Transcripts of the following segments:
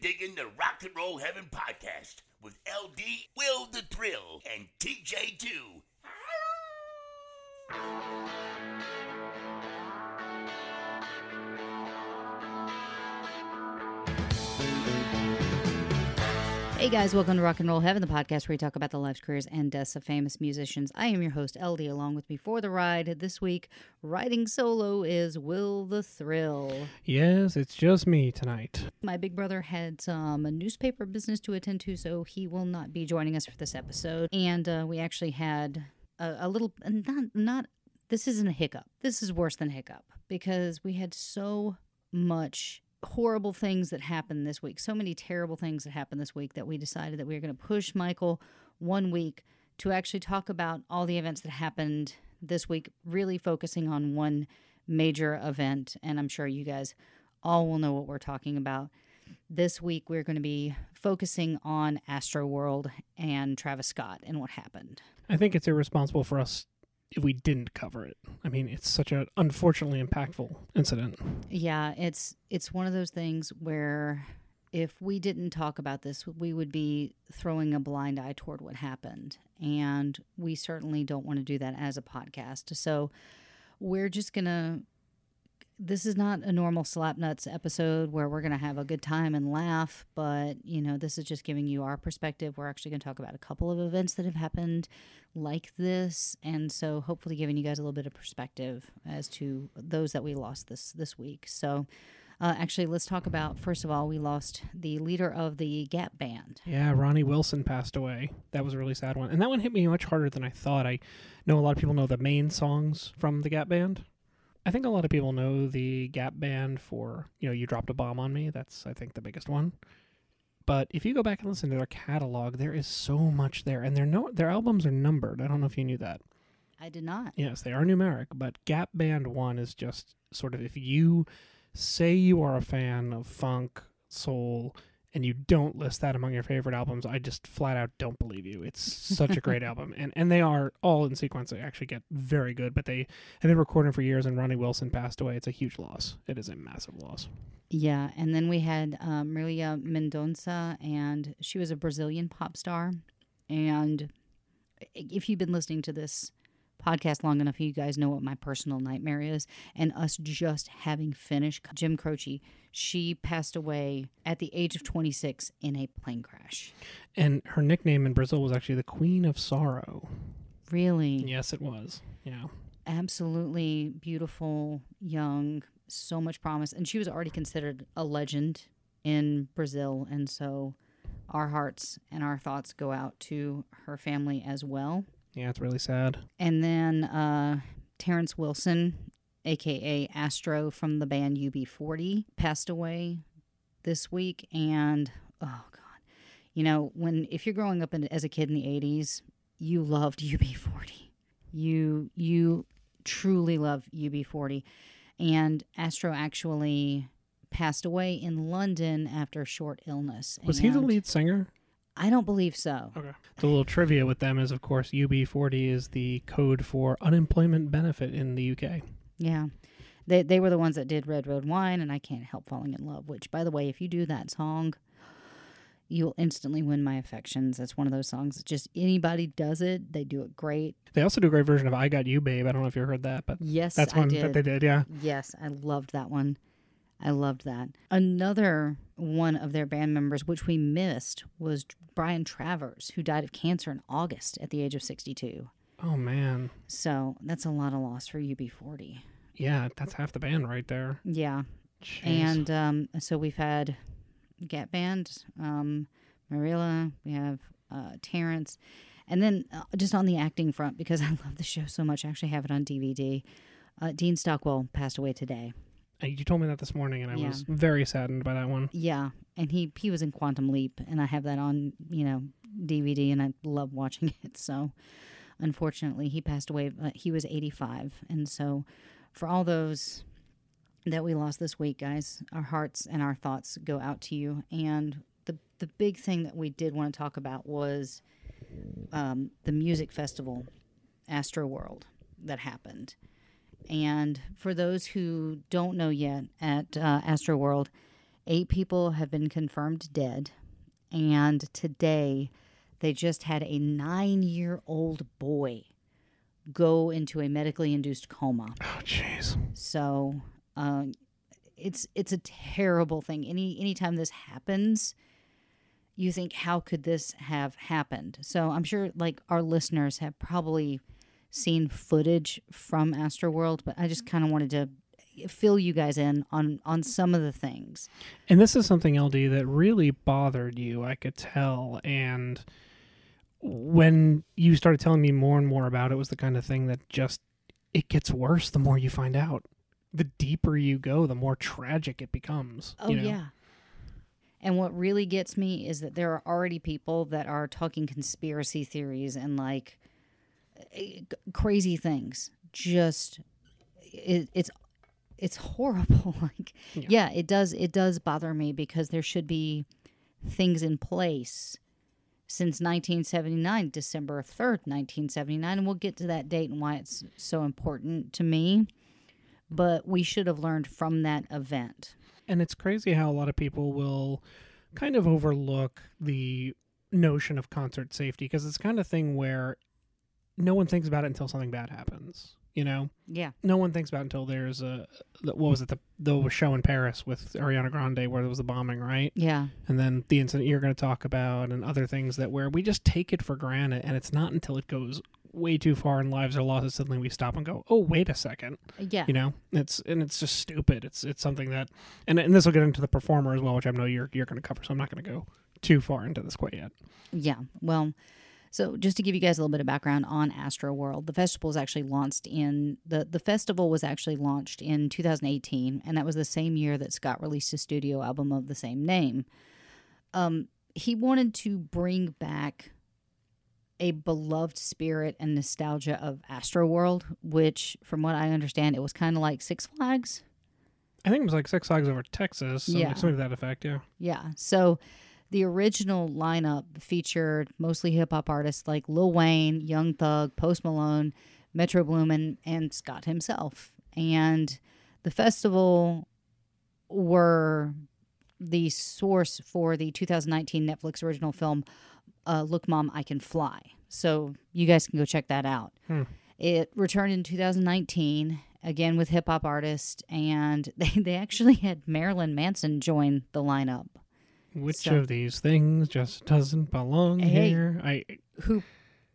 digging the Rock and Roll Heaven podcast with LD, Will the Thrill, and TJ2. Hey guys, welcome to Rock and Roll Heaven, the podcast where we talk about the lives, careers, and deaths of famous musicians. I am your host, LD, along with me for the ride. This week, riding solo is Will the Thrill. Yes, it's just me tonight. My big brother had some newspaper business to attend to, so he will not be joining us for this episode. And uh, we actually had a, a little, not, not, this isn't a hiccup. This is worse than hiccup because we had so much horrible things that happened this week, so many terrible things that happened this week that we decided that we were going to push Michael one week to actually talk about all the events that happened this week, really focusing on one major event. And I'm sure you guys all will know what we're talking about. This week, we're going to be focusing on Astro World and Travis Scott and what happened. I think it's irresponsible for us if we didn't cover it. I mean, it's such an unfortunately impactful incident. Yeah, it's it's one of those things where if we didn't talk about this, we would be throwing a blind eye toward what happened. And we certainly don't want to do that as a podcast. So we're just going to this is not a normal slapnuts episode where we're going to have a good time and laugh, but you know, this is just giving you our perspective. We're actually going to talk about a couple of events that have happened like this, and so hopefully giving you guys a little bit of perspective as to those that we lost this this week. So, uh, actually, let's talk about first of all, we lost the leader of the Gap Band. Yeah, Ronnie Wilson passed away. That was a really sad one, and that one hit me much harder than I thought. I know a lot of people know the main songs from the Gap Band. I think a lot of people know the Gap Band for, you know, You Dropped a Bomb on Me. That's, I think, the biggest one. But if you go back and listen to their catalog, there is so much there. And their, no, their albums are numbered. I don't know if you knew that. I did not. Yes, they are numeric. But Gap Band 1 is just sort of if you say you are a fan of funk, soul, and you don't list that among your favorite albums, I just flat out don't believe you. It's such a great album, and and they are all in sequence. They actually get very good, but they have been recording for years. And Ronnie Wilson passed away. It's a huge loss. It is a massive loss. Yeah, and then we had uh, Marília Mendonça, and she was a Brazilian pop star. And if you've been listening to this podcast long enough, you guys know what my personal nightmare is. And us just having finished Jim Croce, she passed away at the age of 26 in a plane crash. And her nickname in Brazil was actually the Queen of Sorrow. Really? Yes, it was. Yeah. Absolutely beautiful, young, so much promise. And she was already considered a legend in Brazil. And so our hearts and our thoughts go out to her family as well. Yeah, it's really sad. And then uh, Terrence Wilson, aka Astro from the band UB40, passed away this week. And oh god, you know when if you're growing up in, as a kid in the '80s, you loved UB40. You you truly love UB40, and Astro actually passed away in London after a short illness. Was he the lead singer? I don't believe so. Okay. The little trivia with them is, of course, UB40 is the code for unemployment benefit in the UK. Yeah. They they were the ones that did Red Road Wine and I Can't Help Falling in Love, which by the way, if you do that song, you'll instantly win my affections. That's one of those songs that just anybody does it, they do it great. They also do a great version of "I Got You, Babe." I don't know if you heard that, but Yes, that's one that they did. Yeah, Yes, I loved that one. I loved that. Another one of their band members, which we missed, was Brian Travers, who died of cancer in August at the age of 62. Oh man, So that's a lot of loss for UB40. yeah, that's half the band right there. Yeah. Jeez. And um, so we've had Gap Band, um, Marília, we have uh, Terrence. And then uh, just on the acting front, because I love the show so much, I actually have it on DVD. Uh, Dean Stockwell passed away today. You told me that this morning, and I Yeah. was very saddened by that one. Yeah, and he he was in Quantum Leap, and I have that on you know DVD, and I love watching it. So, unfortunately, he passed away. Uh, he was 85, and so for all those that we lost this week, guys, our hearts and our thoughts go out to you. And the the big thing that we did want to talk about was um, the music festival, Astro World, that happened. And for those who don't know yet, at uh, Astro World, Eight people have been confirmed dead. And today, they just had a nine year old boy go into a medically induced coma. Oh, jeez. So uh, it's it's a terrible thing. Any anytime this happens, you think, how could this have happened? So I'm sure like our listeners have probably seen footage from Astroworld, but I just kind of wanted to fill you guys in on on some of the things. And this is something LD that really bothered you, I could tell. And when you started telling me more and more about it was the kind of thing that just it gets worse the more you find out. The deeper you go, the more tragic it becomes. Oh you know? yeah. And what really gets me is that there are already people that are talking conspiracy theories and like Eh, crazy things. Just it, it's it's horrible. like Yeah. yeah, it does it does bother me because there should be things in place since 1979, December 3rd, 1979, and we'll get to that date and why it's so important to me. But we should have learned from that event. And it's crazy how a lot of people will kind of overlook the notion of concert safety because it's kind of thing where no one thinks about it until something bad happens. You know, Yeah. no one thinks about it until there's a what was it the the show in Paris with Ariana Grande where there was the bombing, right? Yeah. And then the incident you're going to talk about and other things that where we just take it for granted, and it's not until it goes way too far and lives are lost that suddenly we stop and go, oh wait a second, uh, Yeah. you know it's and it's just stupid it's it's something that and, and this will get into the performer as well which i know you're you're going to cover so i'm not going to go too far into this quite yet Yeah. Well, so just to give you guys a little bit of background on Astro World, the festival was actually launched in the the festival was actually launched in 2018, and that was the same year that Scott released his studio album of the same name. Um, he wanted to bring back a beloved spirit and nostalgia of Astro World, which, from what I understand, it was kind of like Six Flags. i think it was like six flags over texas something, Yeah. something to that effect yeah Yeah. So the original lineup featured mostly hip hop artists like Lil Wayne, Young Thug, Post Malone, Metro Boomin, and Scott himself. And the festival were the source for the 2019 Netflix original film uh, Look Mom, I Can Fly. So you guys can go check that out. Hmm. It returned in 2019 again with hip hop artists, and they, they actually had Marilyn Manson join the lineup. Which So- of these things just doesn't belong Hey. here i who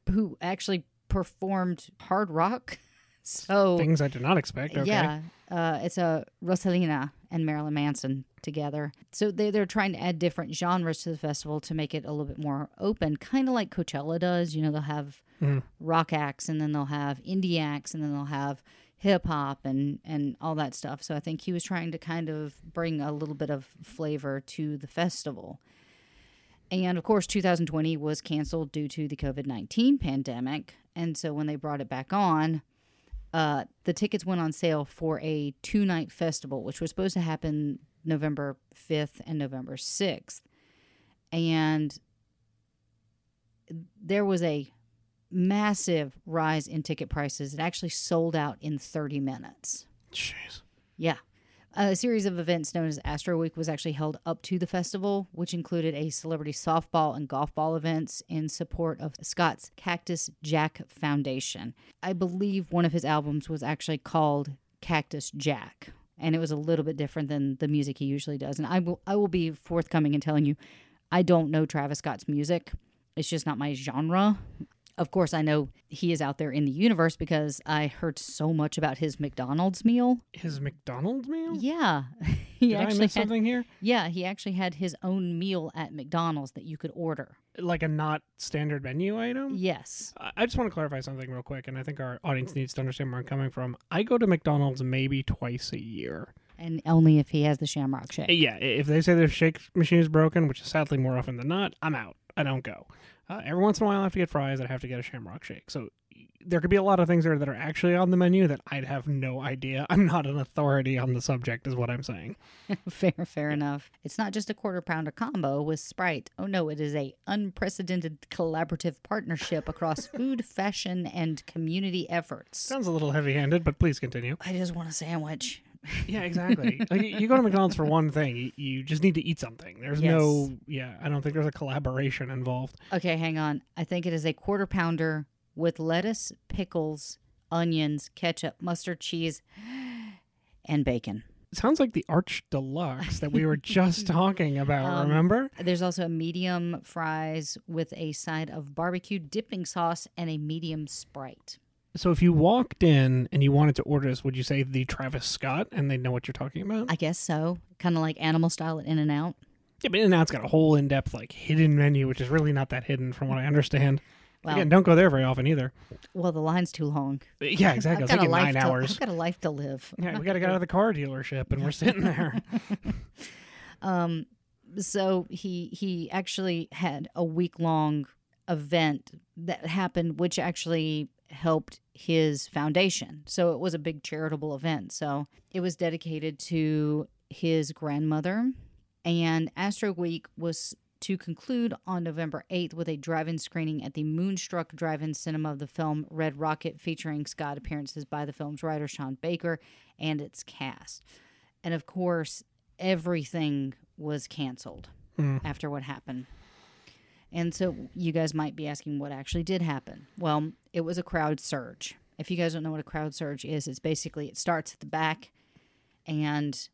who actually performed hard rock. So things i did not expect okay yeah, uh, it's a Rosalina and Marilyn Manson together. So they they're trying to add different genres to the festival to make it a little bit more open, kind of like Coachella does. You know, they'll have Mhm. rock acts, and then they'll have indie acts, and then they'll have hip hop and and all that stuff. So I think he was trying to kind of bring a little bit of flavor to the festival. And of course, 2020 was canceled due to the COVID 19 pandemic. And so when they brought it back on, uh, the tickets went on sale for a two night festival, which was supposed to happen November 5th and November 6th. And there was a massive rise in ticket prices. It actually sold out in 30 minutes. jeez Yeah. A series of events known as Astro Week was actually held up to the festival, which included a celebrity softball and golf ball events in support of Scott's Cactus Jack Foundation. I believe one of his albums was actually called Cactus Jack, and it was a little bit different than the music he usually does. And I will I will be forthcoming in telling you I don't know Travis Scott's music. It's just not my genre. Of course, I know he is out there in the universe because I heard so much about his McDonald's meal. his mcdonald's meal Yeah, he did i actually miss had. something here Yeah, he actually had his own meal at McDonald's that you could order. like a not standard menu item Yes. I I just want to clarify something real quick, and I think our audience needs to understand where I'm coming from. I go to McDonald's maybe twice a year. And only if he has the Shamrock Shake. Yeah, if they say their shake machine is broken, which is sadly more often than not, I'm out. I don't go. Uh, every once in a while, I have to get fries. I have to get a Shamrock Shake. So there could be a lot of things there that are actually on the menu that I'd have no idea. I'm not an authority on the subject, is what I'm saying. fair, fair enough. It's not just a quarter pounder combo with Sprite. Oh no, it is a unprecedented collaborative partnership across food, fashion, and community efforts. Sounds a little heavy handed, but please continue. I just want a sandwich. Yeah, exactly. like, you go to McDonald's for one thing. You, just need to eat something. There's no, yeah, I don't think there's a collaboration involved. Okay, hang on. I think it is a quarter pounder with lettuce, pickles, onions, ketchup, mustard, cheese, and bacon. It sounds like the Arch Deluxe that we were just talking about. Um, remember? There's also a medium fries with a side of barbecue dipping sauce and a medium Sprite. So if you walked in and you wanted to order this, would you say the Travis Scott and they know what you're talking about? I guess so. Kind of like animal style at In and Out. yeah, but In-N-Out's got a whole in-depth like hidden menu, which is really not that hidden from what I understand. Well, Again, don't go there very often either. well, the line's too long. Yeah, exactly. I've It's got like a life nine to, hours. I've got a life to live. I'm Yeah, we got to get out of the car dealership, and we're sitting there. Um, so he he actually had a week long event that happened, which actually helped his foundation. So it was a big charitable event. So it was dedicated to his grandmother, and Astro Week was to conclude on November 8th with a drive-in screening at the Moonstruck Drive-In Cinema of the film Red Rocket featuring Scott appearances by the film's writer Sean Baker and its cast. And of course, everything was canceled Hmm. after what happened. And so you guys might be asking what actually did happen. Well, it was a crowd surge. If you guys don't know what a crowd surge is, it's basically it starts at the back and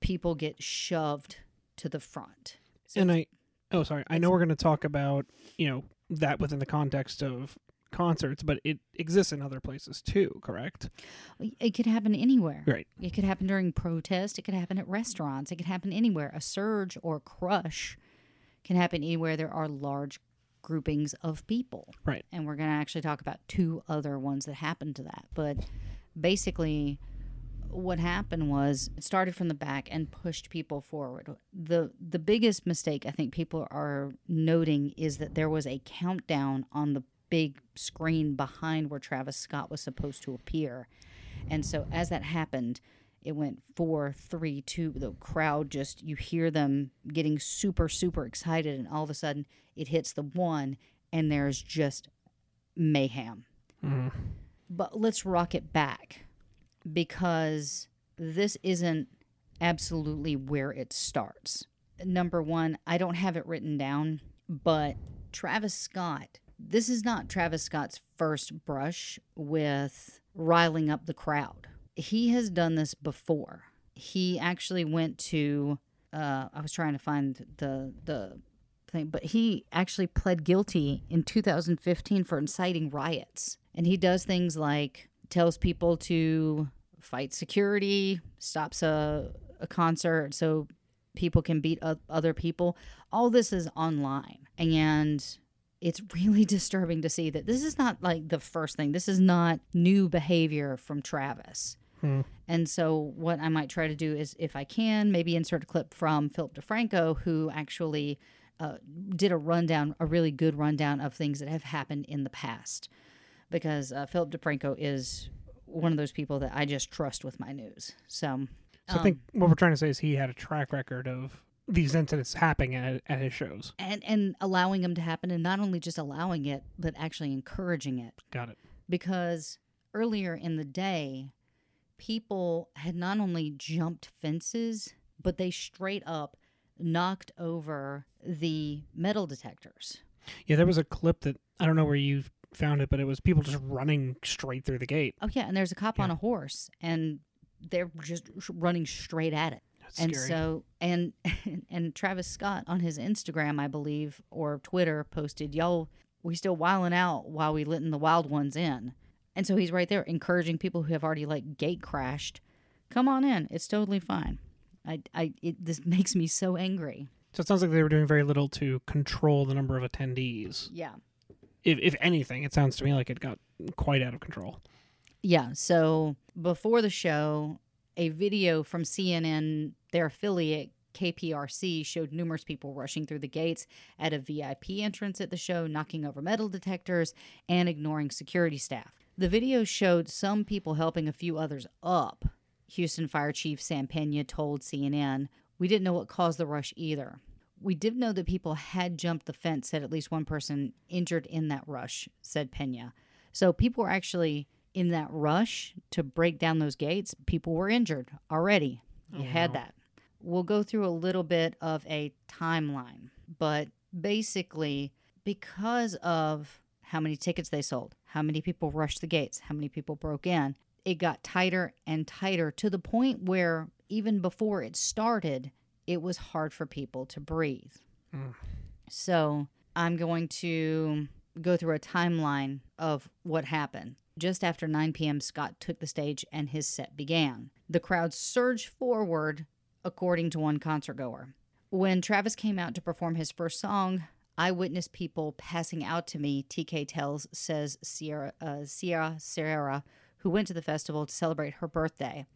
people get shoved to the front. So and I, oh, sorry. I know we're going to talk about you know that within the context of concerts, but it exists in other places too. Correct? it could happen anywhere. Right. It could happen during protest. It could happen at restaurants. It could happen anywhere. A surge or crush can happen anywhere there are large groupings of people. Right. And we're going to actually talk about two other ones that happened to that. But basically, what happened was it started from the back and pushed people forward. The the biggest mistake I think people are noting is that there was a countdown on the big screen behind where Travis Scott was supposed to appear. And so as that happened, it went four, three, two. The crowd just, you hear them getting super, super excited. And all of a sudden, it hits the one, and there's just mayhem. Mhm. But let's rock it back because this isn't absolutely where it starts. Number one, I don't have it written down, but Travis Scott, this is not Travis Scott's first brush with riling up the crowd. He has done this before. He actually went to, uh, I was trying to find the, the, thing, but he actually pled guilty in 2015 for inciting riots. And he does things like tells people to fight security, stops a, a concert so people can beat other people. All this is online. And it's really disturbing to see that this is not like the first thing. This is not new behavior from Travis. Hmm. And so, what I might try to do is, if I can, maybe insert a clip from Philip DeFranco, who actually uh, did a rundown, a really good rundown of things that have happened in the past. Because uh, Philip DeFranco is one of those people that I just trust with my news. So, So I think what we're trying to say is he had a track record of these incidents happening at, at his shows. and and allowing them to happen, and not only just allowing it, but actually encouraging it. Got it. because earlier in the day, people had not only jumped fences, but they straight up knocked over the metal detectors. Yeah, there was a clip that I don't know where you found it, but it was people just running straight through the gate. Oh, yeah. And there's a cop on a horse, and they're just running straight at it. That's and scary. so and and Travis Scott on his Instagram, I believe, or Twitter posted, "Y'all, we still wilding out while we letting the wild ones in." And so he's right there encouraging people who have already like gate crashed, "Come on in. It's totally fine." I I it, this makes me so angry. so it sounds like they were doing very little to control the number of attendees. Yeah. If, if anything, it sounds to me like it got quite out of control. Yeah. So before the show, a video from CNN, their affiliate KPRC, showed numerous people rushing through the gates at a VIP entrance at the show, knocking over metal detectors and ignoring security staff. The video showed some people helping a few others up. Houston Fire Chief Sam Pena told CNN, We didn't know what caused the rush either. We did know that people had jumped the fence, said at least one person injured in that rush, said Pena. So people were actually in that rush to break down those gates, people were injured already. You Oh, had wow. that. We'll go through a little bit of a timeline, but basically, because of how many tickets they sold, how many people rushed the gates, how many people broke in, it got tighter and tighter to the point where even before it started, it was hard for people to breathe. Mm. So I'm going to go through a timeline of what happened. Just after 9 p.m., Scott took the stage and his set began. The crowd surged forward, according to one concert goer. When Travis came out to perform his first song, I witnessed people passing out to me, TK tells, says Sierra, uh, Sierra Serrera, who went to the festival to celebrate her birthday.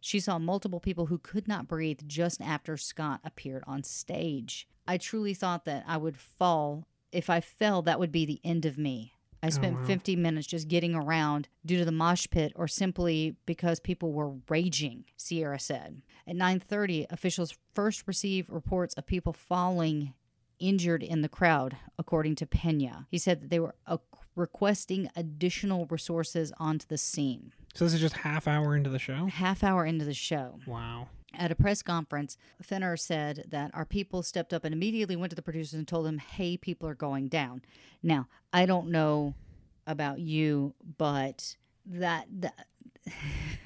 She saw multiple people who could not breathe just after Scott appeared on stage. I truly thought that I would fall. If I fell, that would be the end of me. I spent wow. 50 minutes just getting around due to the mosh pit or simply because people were raging, Sierra said. At 9:30, officials first received reports of people falling injured in the crowd, according to Pena. He said that they were uh, requesting additional resources onto the scene. So this is just half hour into the show. Half hour into the show, Wow. at a press conference, Fenner said that our people stepped up and immediately went to the producers and told them, hey, people are going down. Now, I don't know about you, but that, that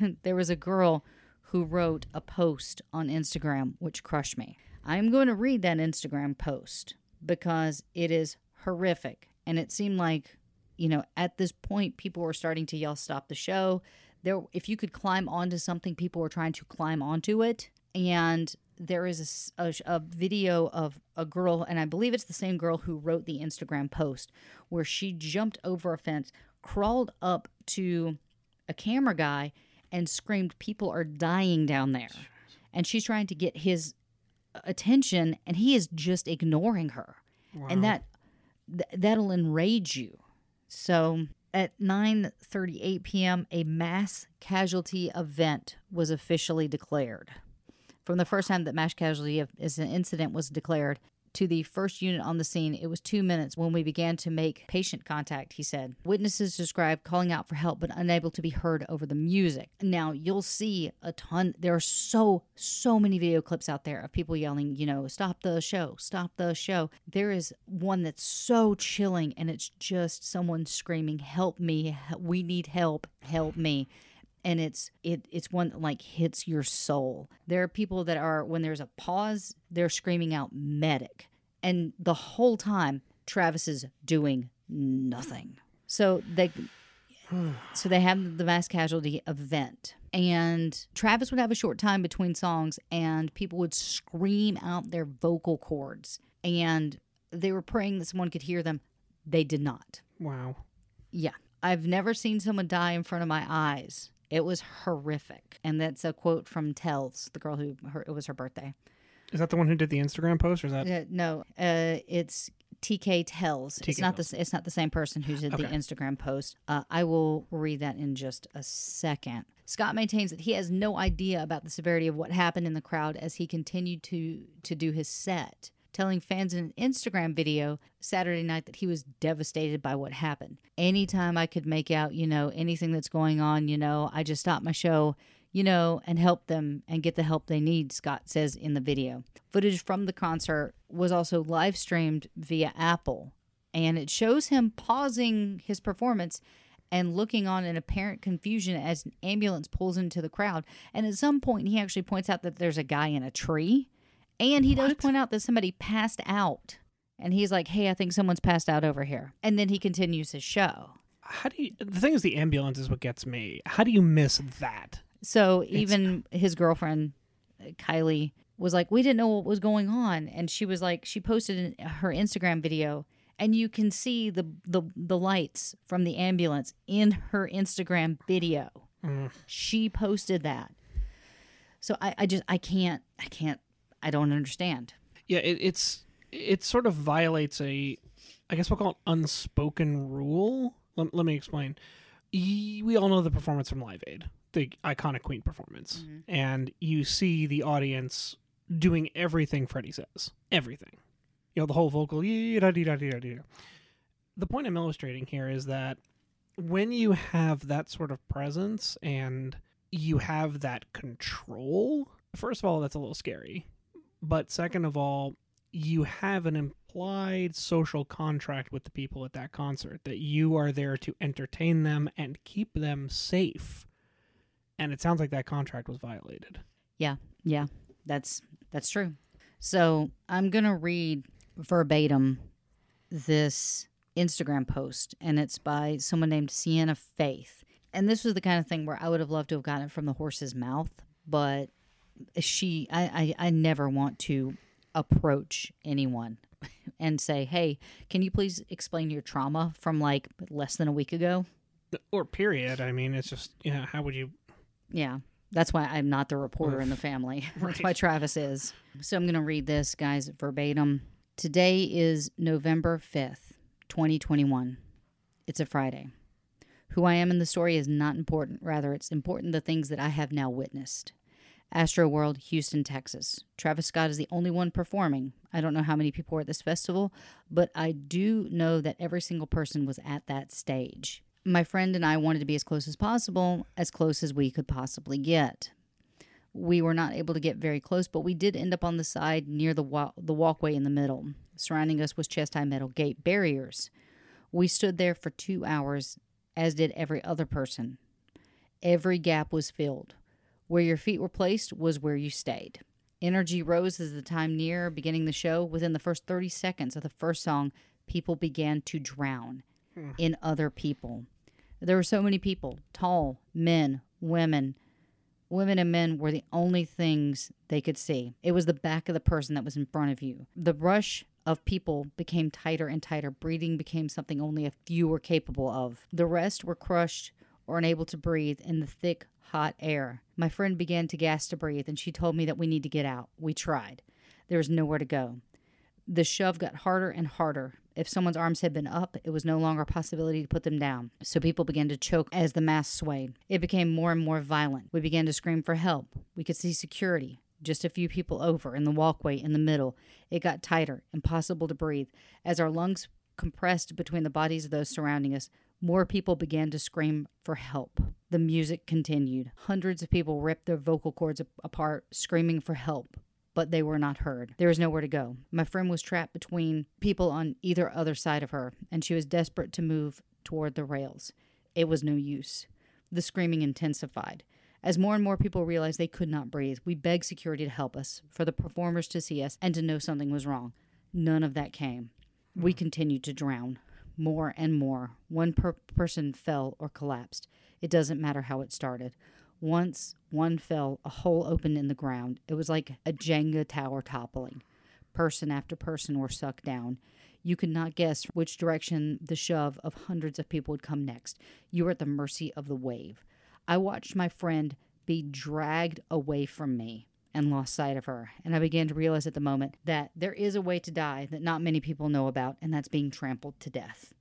there was a girl who wrote a post on Instagram which crushed me. I'm going to read that Instagram post because it is horrific. And it seemed like, you know, at this point, people were starting to yell, stop the show. There, if you could climb onto something, people were trying to climb onto it. And there is a a, a video of a girl, and I believe it's the same girl who wrote the Instagram post, where she jumped over a fence, crawled up to a camera guy, and screamed, People are dying down there. And she's trying to get his attention, and he is just ignoring her. Wow. And that th- that'll enrage you. So at 9:38 p.m., a mass casualty event was officially declared. From the first time that mass casualty of- as an incident was declared to the first unit on the scene, it was two minutes when we began to make patient contact, he said. Witnesses described calling out for help but unable to be heard over the music. Now, you'll see a ton, there are so, so many video clips out there of people yelling, you know, stop the show, stop the show. There is one that's so chilling and it's just someone screaming, help me, we need help, help me and it's it it's one that like hits your soul. There are people that are when there's a pause, they're screaming out medic. And the whole time Travis is doing nothing. So they so they have the mass casualty event. And Travis would have a short time between songs and people would scream out their vocal cords and they were praying that someone could hear them. They did not. Wow. Yeah. I've never seen someone die in front of my eyes. It was horrific. And that's a quote from Tells, the girl who her, it was her birthday. Is that the one who did the Instagram post, or is that? Uh, no, uh, it's TK Tells. it's not Tells. the it's not the same person who did the Instagram post. Uh, I will read that in just a second. Scott maintains that he has no idea about the severity of what happened in the crowd as he continued to to do his set, telling fans in an Instagram video Saturday night that he was devastated by what happened. Anytime I could make out, you know, anything that's going on, you know, I just stopped my show you know, and help them and get the help they need, Scott says in the video. Footage from the concert was also live streamed via Apple, and it shows him pausing his performance and looking on in apparent confusion as an ambulance pulls into the crowd. And at some point, he actually points out that there's a guy in a tree, and he does point out that somebody passed out. And he's like, hey, I think someone's passed out over here. And then he continues his show. How do you? The thing is, the ambulance is what gets me. How do you miss that? So even his girlfriend, uh, Kylie, was like, "We didn't know what was going on," and she was like, she posted in her Instagram video, and you can see the the the lights from the ambulance in her Instagram video. Mm. She posted that. So I, I just I can't I can't I don't understand. Yeah, it, it's it sort of violates a, I guess we'll call it unspoken rule. Let, let me explain. We all know the performance from Live Aid, the iconic Queen performance, mm-hmm. and you see the audience doing everything Freddie says, everything. You know, the whole vocal. "Yee, da, dee, da, dee, da. The point I'm illustrating here is that when you have that sort of presence and you have that control, first of all, that's a little scary. But second of all, you have an implied social contract with the people at that concert that you are there to entertain them and keep them safe. And it sounds like that contract was violated. Yeah, yeah, that's that's true. So I'm gonna read verbatim this Instagram post, and it's by someone named Sienna Faith. And this was the kind of thing where I would have loved to have gotten it from the horse's mouth, but she, I, I, I never want to approach anyone and say, "Hey, can you please explain your trauma from like less than a week ago?" Or period. I mean, it's just yeah. How would you? Yeah, that's why I'm not the reporter in the family. That's why Travis is. So I'm going to read this, guys, verbatim. Today is November 5th, 2021. It's a Friday. Who I am in the story is not important. Rather, it's important the things that I have now witnessed. Astro World, Houston, Texas. Travis Scott is the only one performing. I don't know how many people were at this festival, but I do know that every single person was at that stage. My friend and I wanted to be as close as possible, as close as we could possibly get. We were not able to get very close, but we did end up on the side near the wa- the walkway in the middle. Surrounding us was chest high metal gate barriers. We stood there for two hours, as did every other person. Every gap was filled. Where your feet were placed was where you stayed. Energy rose as the time near beginning the show. Within the first 30 seconds of the first song, people began to drown hmm. in other people. There were so many people tall, men, women. Women and men were the only things they could see. It was the back of the person that was in front of you. The rush of people became tighter and tighter. Breathing became something only a few were capable of. The rest were crushed or unable to breathe in the thick, hot air. My friend began to gasp to breathe, and she told me that we need to get out. We tried. There was nowhere to go. The shove got harder and harder. If someone's arms had been up, it was no longer a possibility to put them down. So people began to choke as the mass swayed. It became more and more violent. We began to scream for help. We could see security, just a few people over in the walkway in the middle. It got tighter, impossible to breathe. As our lungs compressed between the bodies of those surrounding us, more people began to scream for help. The music continued. Hundreds of people ripped their vocal cords apart, screaming for help but they were not heard. There was nowhere to go. My friend was trapped between people on either other side of her, and she was desperate to move toward the rails. It was no use. The screaming intensified. As more and more people realized they could not breathe, we begged security to help us, for the performers to see us and to know something was wrong. None of that came. We continued to drown. More and more. One per- person fell or collapsed. It doesn't matter how it started. Once one fell, a hole opened in the ground. It was like a Jenga tower toppling. Person after person were sucked down. You could not guess which direction the shove of hundreds of people would come next. You were at the mercy of the wave. I watched my friend be dragged away from me and lost sight of her. And I began to realize at the moment that there is a way to die that not many people know about, and that's being trampled to death.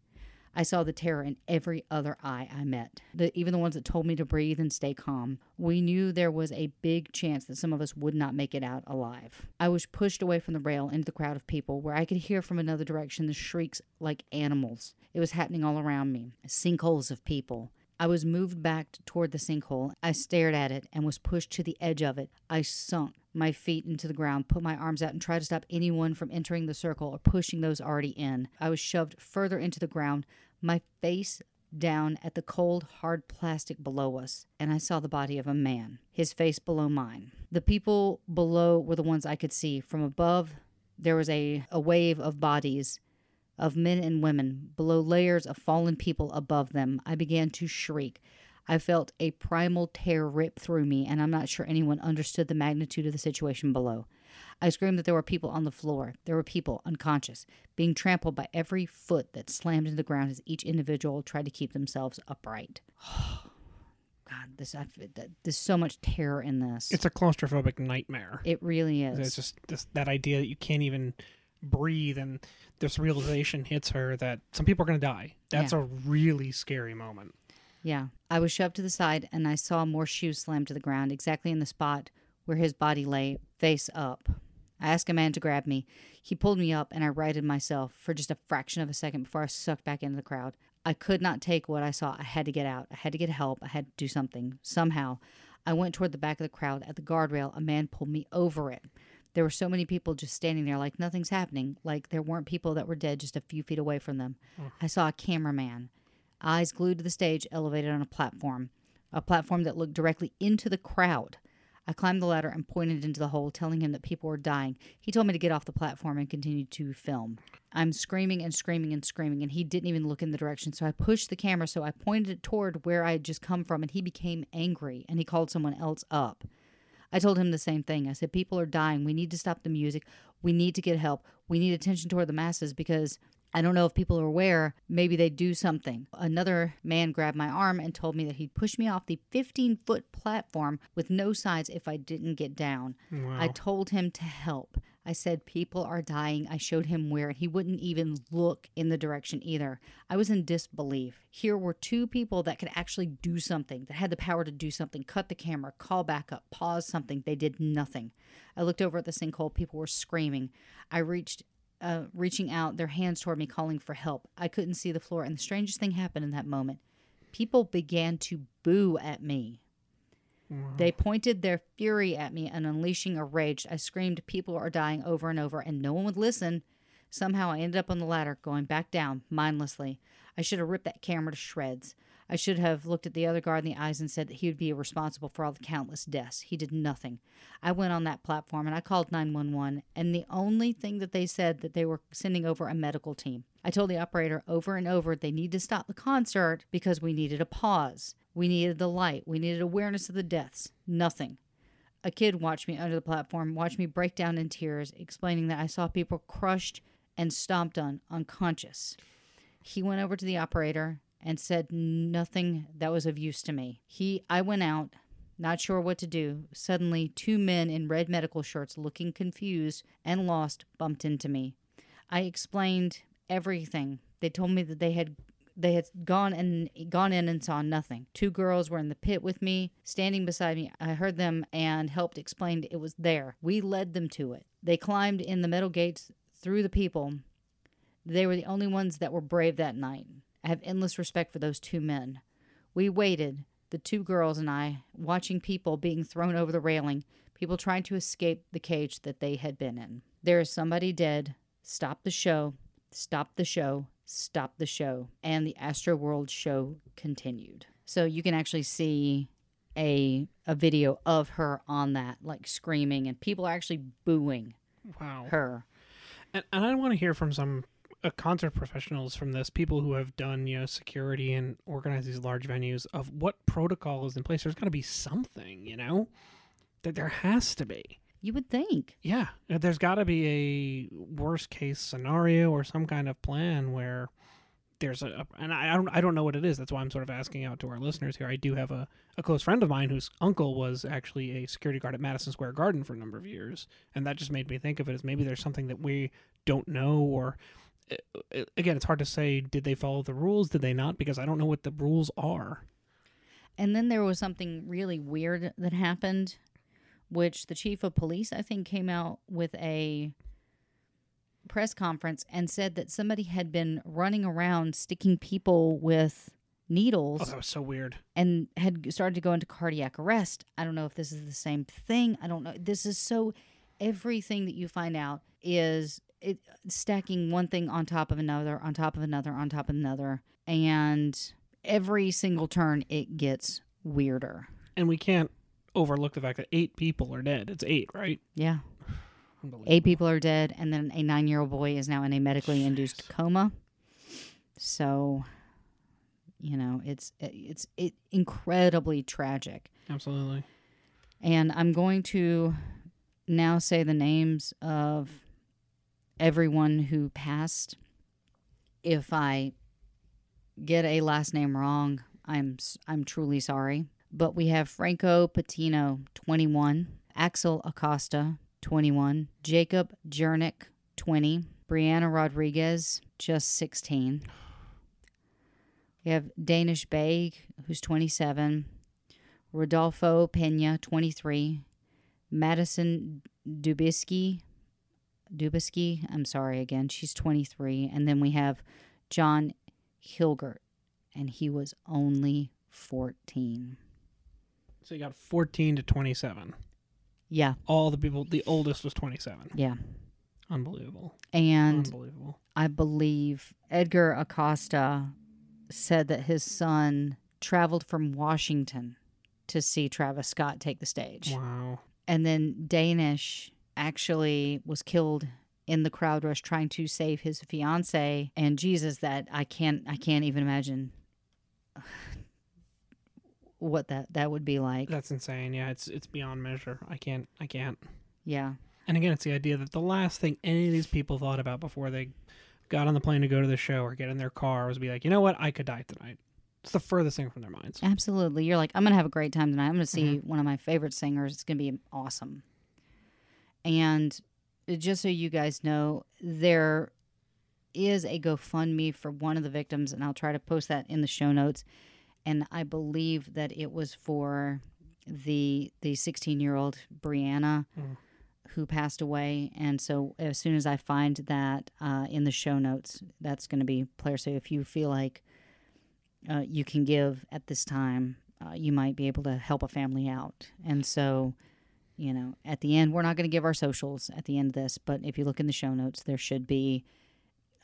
I saw the terror in every other eye I met, the, even the ones that told me to breathe and stay calm. We knew there was a big chance that some of us would not make it out alive. I was pushed away from the rail into the crowd of people where I could hear from another direction the shrieks like animals. It was happening all around me sinkholes of people. I was moved back toward the sinkhole. I stared at it and was pushed to the edge of it. I sunk my feet into the ground, put my arms out, and tried to stop anyone from entering the circle or pushing those already in. I was shoved further into the ground, my face down at the cold, hard plastic below us, and I saw the body of a man, his face below mine. The people below were the ones I could see. From above, there was a, a wave of bodies of men and women, below layers of fallen people above them. I began to shriek. I felt a primal terror rip through me, and I'm not sure anyone understood the magnitude of the situation below. I screamed that there were people on the floor. There were people unconscious, being trampled by every foot that slammed into the ground as each individual tried to keep themselves upright. God, this I, there's so much terror in this. It's a claustrophobic nightmare. it really is. It's just this, that idea that you can't even breathe, and this realization hits her that some people are going to die. That's Yeah. a really scary moment. Yeah. I was shoved to the side and I saw more shoes slammed to the ground exactly in the spot where his body lay, face up. I asked a man to grab me. He pulled me up and I righted myself for just a fraction of a second before I sucked back into the crowd. I could not take what I saw. I had to get out. I had to get help. I had to do something somehow. I went toward the back of the crowd. At the guardrail, a man pulled me over it. There were so many people just standing there like nothing's happening, like there weren't people that were dead just a few feet away from them. I saw a cameraman, eyes glued to the stage, elevated on a platform, a platform that looked directly into the crowd. I climbed the ladder and pointed into the hole, telling him that people were dying. He told me to get off the platform and continue to film. I'm screaming and screaming and screaming, and he didn't even look in the direction. So I pushed the camera, so I pointed it toward where I had just come from, and he became angry and he called someone else up. I told him the same thing. I said, People are dying. We need to stop the music. We need to get help. We need attention toward the masses because I don't know if people are aware. Maybe they do something. Another man grabbed my arm and told me that he'd push me off the 15 foot platform with no sides if I didn't get down. Wow. I told him to help. I said, People are dying. I showed him where. He wouldn't even look in the direction either. I was in disbelief. Here were two people that could actually do something, that had the power to do something cut the camera, call back up, pause something. They did nothing. I looked over at the sinkhole. People were screaming. I reached uh, reaching out, their hands toward me, calling for help. I couldn't see the floor, and the strangest thing happened in that moment. People began to boo at me. They pointed their fury at me and unleashing a rage. I screamed, People are dying over and over, and no one would listen. Somehow I ended up on the ladder, going back down mindlessly. I should have ripped that camera to shreds. I should have looked at the other guard in the eyes and said that he would be responsible for all the countless deaths. He did nothing. I went on that platform and I called 911, and the only thing that they said that they were sending over a medical team. I told the operator over and over they need to stop the concert because we needed a pause. We needed the light. We needed awareness of the deaths. Nothing. A kid watched me under the platform, watched me break down in tears, explaining that I saw people crushed and stomped on, unconscious. He went over to the operator and said nothing that was of use to me. He I went out, not sure what to do. Suddenly, two men in red medical shirts, looking confused and lost, bumped into me. I explained everything. They told me that they had they had gone and gone in and saw nothing. Two girls were in the pit with me, standing beside me. I heard them and helped explain it was there. We led them to it. They climbed in the metal gates through the people. They were the only ones that were brave that night. I have endless respect for those two men. We waited, the two girls and I, watching people being thrown over the railing, people trying to escape the cage that they had been in. There is somebody dead. Stop the show. Stop the show. Stop the show. And the Astro World show continued. So you can actually see a a video of her on that, like screaming, and people are actually booing Wow. her. And, and I want to hear from some uh, concert professionals from this, people who have done you know security and organize these large venues, of what protocol is in place. There's got to be something, you know, that there has to be. You would think. Yeah, uh, there's got to be a worst case scenario or some kind of plan where there's a, and I I don't I don't know what it is. That's why I'm sort of asking out to our listeners here. I do have a, a close friend of mine whose uncle was actually a security guard at Madison Square Garden for a number of years, and that just made me think of it as maybe there's something that we don't know or. uh, uh, Again, it's hard to say. Did they follow the rules? Did they not? Because I don't know what the rules are. And then there was something really weird that happened, which the chief of police, I think, came out with a press conference and said that somebody had been running around sticking people with needles Oh, that was so weird. and had started to go into cardiac arrest. I don't know if this is the same thing. I don't know. This is so everything that you find out is it stacking one thing on top of another, on top of another, on top of another, and every single turn it gets weirder. And we can't overlook the fact that eight people are dead. It's eight, right? Yeah. Eight people are dead, and then a nine year old boy is now in a medically induced coma. So, you know, it's it's it incredibly tragic. Absolutely. And I'm going to now say the names of everyone who passed. If I get a last name wrong, I'm I'm truly sorry. But we have Franco Patino, 21, Axel Acosta, 21, Jacob Jurinek, 20, Brianna Rodriguez, just 16. We have Danish Baig, who's 27, Rodolfo Pena, 23, Madison Dubiski, Dubiski, I'm sorry again, she's 23, and then we have John Hilgert, and he was only 14. So you got 14 to 27. Yeah, All the people, the oldest was 27. yeah. Unbelievable. And Unbelievable. I believe Edgar Acosta said that his son traveled from Washington to see Travis Scott take the stage. Wow. And then Danish actually was killed in the crowd rush trying to save his fiance and Jesus that I can't I can't even imagine what that that would be like. That's insane. Yeah, it's it's beyond measure. I can't I can't. Yeah. And again, it's the idea that the last thing any of these people thought about before they got on the plane to go to the show or get in their car was be like, you know what, I could die tonight. It's the furthest thing from their minds. Absolutely. You're like, I'm going to have a great time tonight. I'm going to see mm-hmm. one of my favorite singers. It's going to be awesome. And just so you guys know, there is a GoFundMe for one of the victims, and I'll try to post that in the show notes. And I believe that it was for the the 16 year old Brianna Mm. who passed away. And so as soon as I find that uh, in the show notes, that's going to be player. So if you feel like uh, you can give at this time, uh, you might be able to help a family out. And so, you know, at the end, we're not going to give our socials at the end of this, but if you look in the show notes, there should be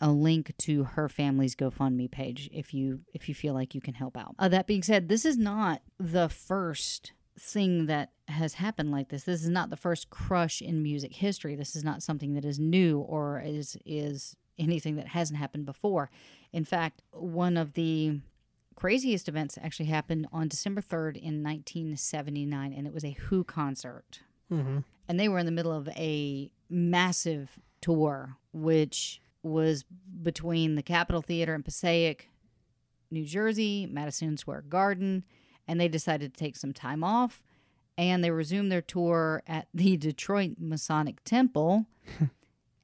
a link to her family's GoFundMe page if you if you feel like you can help out. Uh, that being said, this is not the first thing that has happened like this. This is not the first crush in music history. This is not something that is new or is is anything that hasn't happened before. In fact, one of the craziest events actually happened on December 3rd in 1979 and it was a Who concert. Mm-hmm. And they were in the middle of a massive tour which was between the Capitol Theater in Passaic, New Jersey, Madison Square Garden, and they decided to take some time off and they resumed their tour at the Detroit Masonic Temple.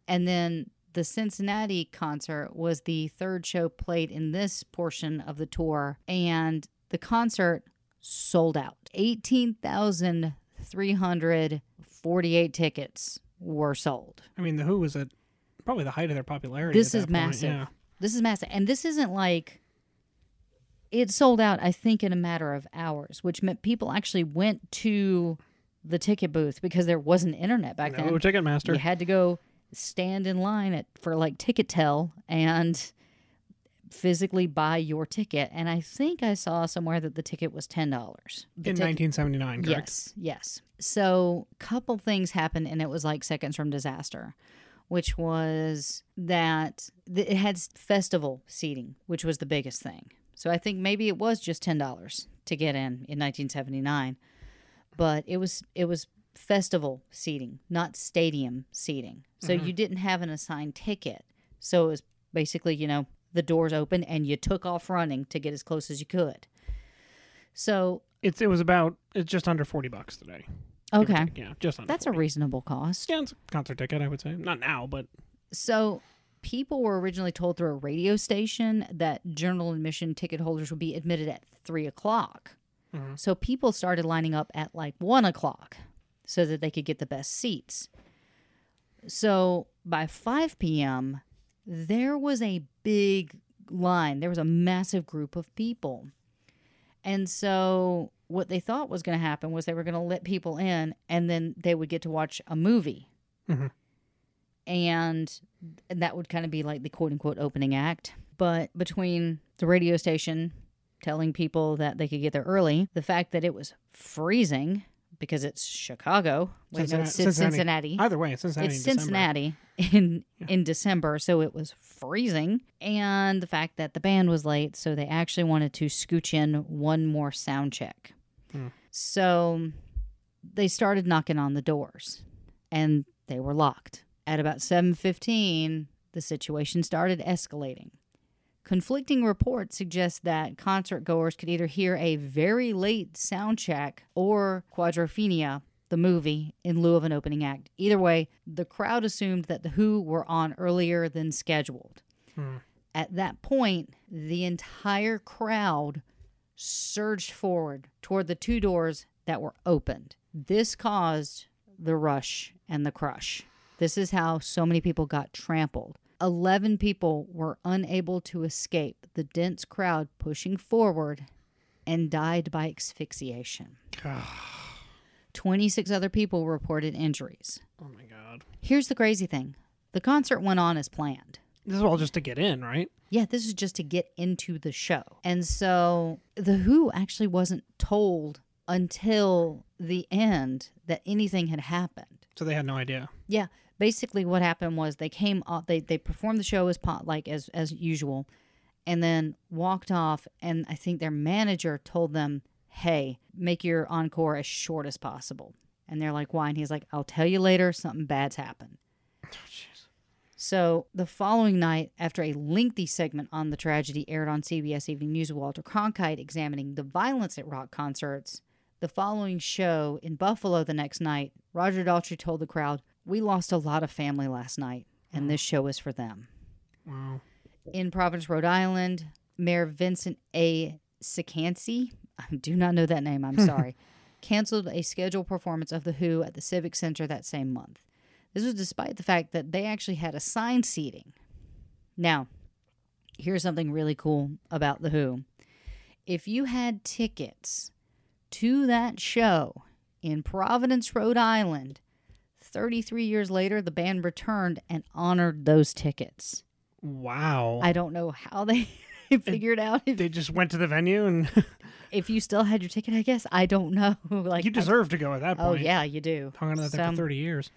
and then the Cincinnati concert was the third show played in this portion of the tour and the concert sold out. 18,348 tickets were sold. I mean, the Who was at probably the height of their popularity. This is massive. Yeah. This is massive. And this isn't like it sold out, I think, in a matter of hours, which meant people actually went to the ticket booth because there wasn't internet back No, then. Ticketmaster. You had to go stand in line at for like ticket tell and physically buy your ticket. And I think I saw somewhere that the ticket was ten dollars. in 1979, correct? Yes, yes. So, a couple things happened, and it was like seconds from disaster, which was that it had festival seating, which was the biggest thing. So, I think maybe it was just ten dollars to get in in 1979, but it was it was festival seating, not stadium seating. So mm-hmm. you didn't have an assigned ticket. So it was basically, you know, the doors open and you took off running to get as close as you could. So It's it was about it's just under 40 bucks today. Okay. take. Yeah, just under. That's a reasonable cost. yeah, it's a concert ticket, I would say. Not now, but So people were originally told through a radio station that general admission ticket holders would be admitted at three o'clock. Mhm. So people started lining up at like one o'clock so that they could get the best seats. So by 5 p.m., there was a big line. There was a massive group of people. And so what they thought was going to happen was they were going to let people in and then they would get to watch a movie. Mhm. And that would kind of be like the quote unquote opening act. But between the radio station telling people that they could get there early, the fact that it was freezing because it's Chicago, wait, no, it's Cincinnati- Cincinnati. either way, it's Cincinnati. It's in December. Cincinnati in Yeah. in December, so it was freezing, and the fact that the band was late, so they actually wanted to scooch in one more sound check. Hmm. So they started knocking on the doors, and they were locked. At about seven fifteen, the situation started escalating. Conflicting reports suggest that concert goers could either hear a very late sound check or Quadrophenia, the movie, in lieu of an opening act. Either way, the crowd assumed that The Who were on earlier than scheduled. Hmm. At that point, the entire crowd surged forward toward the two doors that were opened. This caused the rush and the crush. This is how so many people got trampled. 11 people were unable to escape the dense crowd pushing forward and died by asphyxiation. 26 other people reported injuries. Oh my god. Here's the crazy thing the concert went on as planned. This is all just to get in, right? Yeah, this is just to get into the show. And so The Who actually wasn't told until the end that anything had happened. So they had no idea. Yeah, basically what happened was they came off they they performed the show as pot like as as usual and then walked off and I think their manager told them, "Hey, make your encore as short as possible." And they're like, "Why?" And he's like, "I'll tell you later, something bad's happened." Oh, so the following night, after a lengthy segment on the tragedy aired on CBS Evening News with Walter Cronkite examining the violence at rock concerts, the following show in Buffalo the next night, Roger Daltrey told the crowd, "We lost a lot of family last night, and this mm. show is for them." Wow. In Providence, Rhode Island, Mayor Vincent A. Sicancy, I do not know that name, I'm sorry, canceled a scheduled performance of The Who at the Civic Center that same month. This was despite the fact that they actually had assigned seating. Now, here's something really cool about The Who. If you had tickets to that show in Providence, Rhode Island, 33 years later, the band returned and honored those tickets. Wow. I don't know how they figured out if, they just went to the venue and if you still had your ticket. I guess I don't know. like you I- deserve to go at that point. oh yeah, you do. Hung on to that thing for 30 years.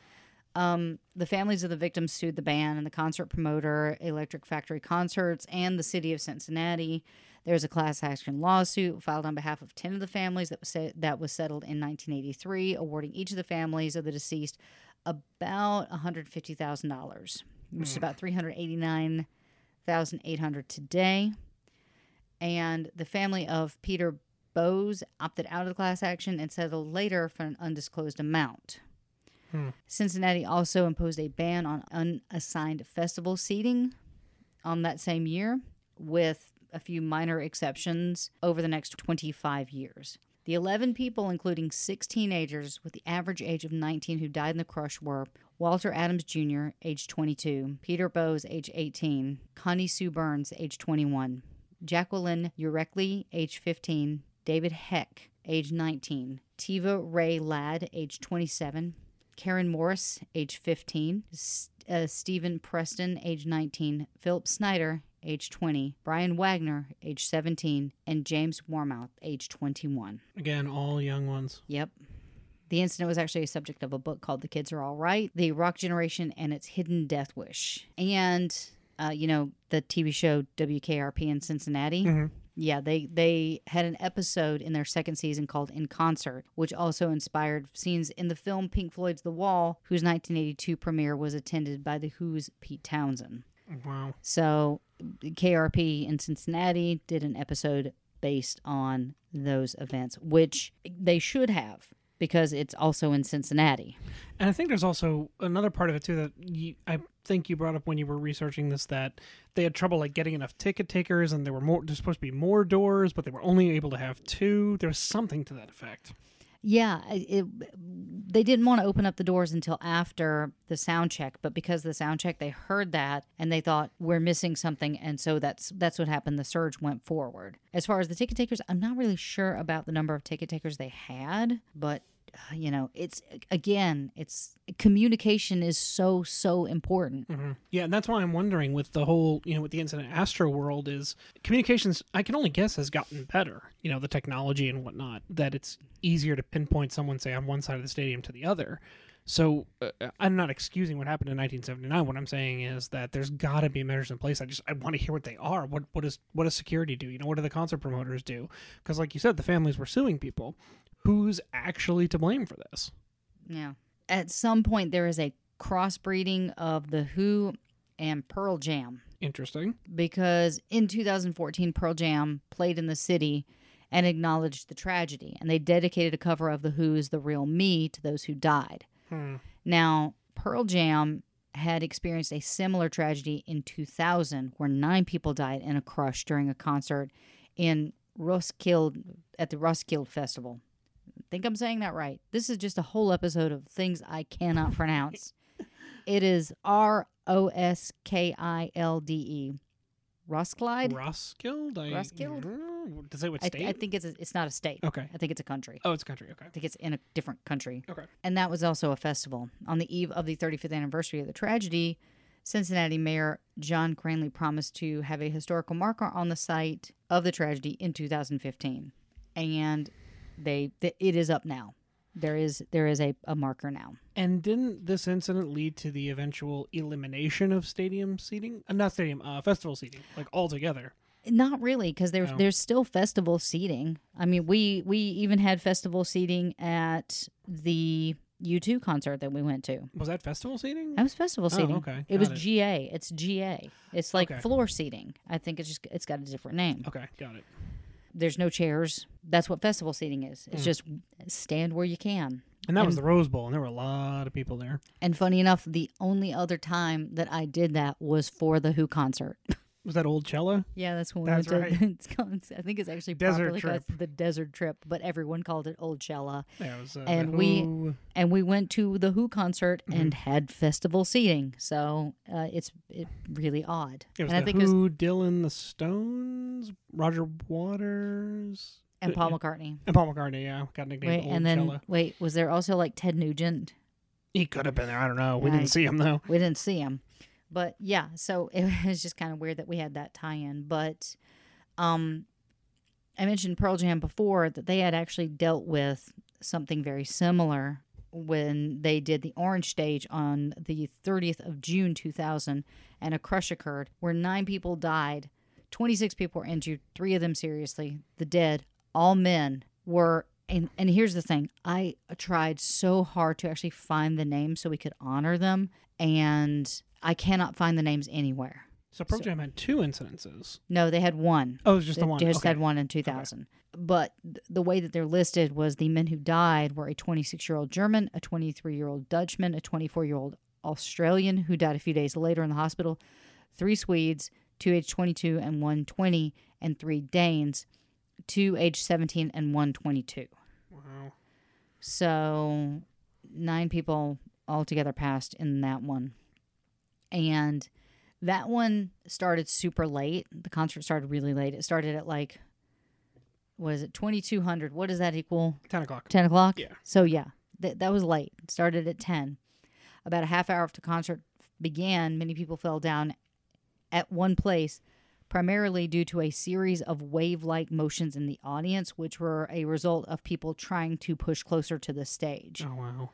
Um, the families of the victims sued the band and the concert promoter, Electric Factory Concerts, and the city of Cincinnati. There's a class action lawsuit filed on behalf of 10 of the families that was, se- that was settled in 1983, awarding each of the families of the deceased about $150,000, which is hmm. about 389800 today. And the family of Peter Bowes opted out of the class action and settled later for an undisclosed amount. Hmm. Cincinnati also imposed a ban on unassigned festival seating on that same year, with a few minor exceptions over the next 25 years. The 11 people, including six teenagers with the average age of 19 who died in the crush, were Walter Adams Jr., age 22, Peter Bowes, age 18, Connie Sue Burns, age 21, Jacqueline Ureckley, age 15, David Heck, age 19, Teva Rae Ladd, age 27, Karen Morris, age 15, S- uh, Stephen Preston, age 19, Philip Snyder, age 20, Bryan Wagner, age 17, and James Warmoth, age 21. Again, all young ones. Yep. The incident was actually a subject of a book called The Kids Are All Right The Rock Generation and Its Hidden Death Wish. And, uh, you know, the TV show WKRP in Cincinnati. Yeah, they, they had an episode in their second season called In Concert, which also inspired scenes in the film Pink Floyd's The Wall, whose 1982 premiere was attended by The Who's Pete Townshend. Wow. So KRP in Cincinnati did an episode based on those events, which they should have because it's also in Cincinnati. And I think there's also another part of it too that you, I think you brought up when you were researching this that they had trouble like getting enough ticket takers, and there were more. There's supposed to be more doors, but they were only able to have two. There was something to that effect. Yeah, it, they didn't want to open up the doors until after the sound check, but because the sound check, they heard that and they thought we're missing something, and so that's that's what happened. The surge went forward. As far as the ticket takers, I'm not really sure about the number of ticket takers they had, but Uh, you know, it's again, it's communication is so so important. Mm-hmm. Yeah, and that's why I'm wondering with the whole, you know, with the incident Astro World is communications. I can only guess has gotten better. You know, the technology and whatnot that it's easier to pinpoint someone, say, on one side of the stadium to the other. So uh, uh I'm not excusing what happened in 1979. What I'm saying is that there's got to be measures in place. I just I want to hear what they are. What what does what does security do? You know, what do the concert promoters do? Because like you said, the families were suing people. Who's actually to blame for this? Yeah. At some point, there is a crossbreeding of the Who and Pearl Jam Interesting. because in 2014, Pearl Jam played in the city and acknowledged the tragedy, and they dedicated a cover of the Who's "The Real Me" to those who died. Hmm. Now, Pearl Jam had experienced a similar tragedy in 2000 where nine people died in a crush during a concert in Roskilde at the Roskilde Festival. I think I'm saying that right. This is just a whole episode of things I cannot pronounce. it is R O S K I L D E. Roskilde? Roskilde? I, Roskilde? Mm, Does it say what I, state? I think it's a, it's not a state. okay. I think it's a country. Oh, it's a country. Okay. I think it's in a different country. Okay. And that was also a festival. On the eve of the 35th anniversary of the tragedy, Cincinnati Mayor John Cranley promised to have a historical marker on the site of the tragedy in 2015. And they th- it is up now. There is there is a, a marker now. And didn't this incident lead to the eventual elimination of stadium seating? Uh, not stadium, uh, festival seating, like altogether. Not really, because there's Oh. there's still festival seating. I mean, we we even had festival seating at the U2 concert that we went to. Was that festival seating? That was festival Oh, seating. okay. It was it. GA. It's GA. It's like Okay. floor seating. I think it's just it's got a different name. Okay, got it. There's no chairs. That's what festival seating is. It's mm. just stand where you can. And that was the Rose Bowl, and there were a lot of people there. And funny enough, the only other time that I did that was for the Who concert. Was that Old Chella? Yeah, that's when we That's went to. right. It's called, I think it's actually Desert properly called the Desert Trip, but everyone called it Old Chella. Yeah, it was. Uh, And we- And we went to the Who concert Mm-hmm. and had festival seating, so uh, it's it really odd. It was and I think it was Who, Dylan, the Stones, Roger Waters, and Paul. McCartney. and Paul McCartney. Yeah, got nicknamed Wait, Old and then Cella. wait, was there also like Ted Nugent? He could have been there. I don't know. We Right. didn't see him though. We didn't see him, but yeah. So it was just kind of weird that we had that tie-in. But um, I mentioned Pearl Jam before that they had actually dealt with something very similar when they did the Orange Stage on the 30th of June 2000, and a crush occurred where nine people died, 26 people were injured, three of them seriously. The dead, all men, were. And, and here's the thing I tried so hard to actually find the names so we could honor them, and I cannot find the names anywhere. So Pearl So- Jam had two incidences. No, they had one. Oh, it was just They the one. just okay. had one in 2000. But th- the way that they're listed was the men who died were a 26 year old German, a 23 year old Dutchman, a 24 year old Australian who died a few days later in the hospital, three Swedes, two age 22 and one 20, and three Danes, two age 17 and one 22. Wow. So nine people altogether passed in that one. And that one started super late. The concert started really late. It started at like, what is it, 2200? What does that equal? Ten o'clock. 10 o'clock? Yeah. So yeah, th- that was late. It started at 10. About a half hour after concert began, many people fell down at one place, primarily due to a series of wave like motions in the audience, which were a result of people trying to push closer to the stage. Oh wow.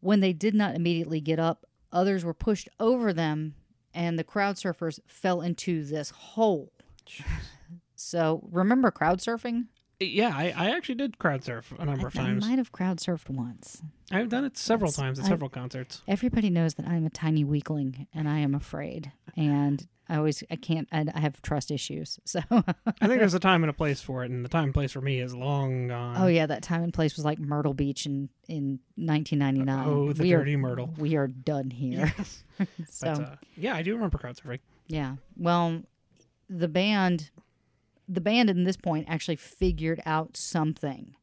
When they did not immediately get up, others were pushed over them, and the crowd surfers fell into this hole. So remember crowd surfing? Yeah, I, I actually did crowd surf a number of times. I might have crowd surfed once. I've done it several Yes, times at I- several concerts. Everybody knows that I'm a tiny weakling and I am afraid, and I always I can't I, I have trust issues. So I think there's a time and a place for it, and the time and place for me is long gone. oh yeah, that time and place was like Myrtle Beach in in 1999. Oh, the we dirty are, Myrtle. We are done here. so But, uh, yeah, I do remember crowd surfing. Yeah. Well, the band the band in this point actually figured out something.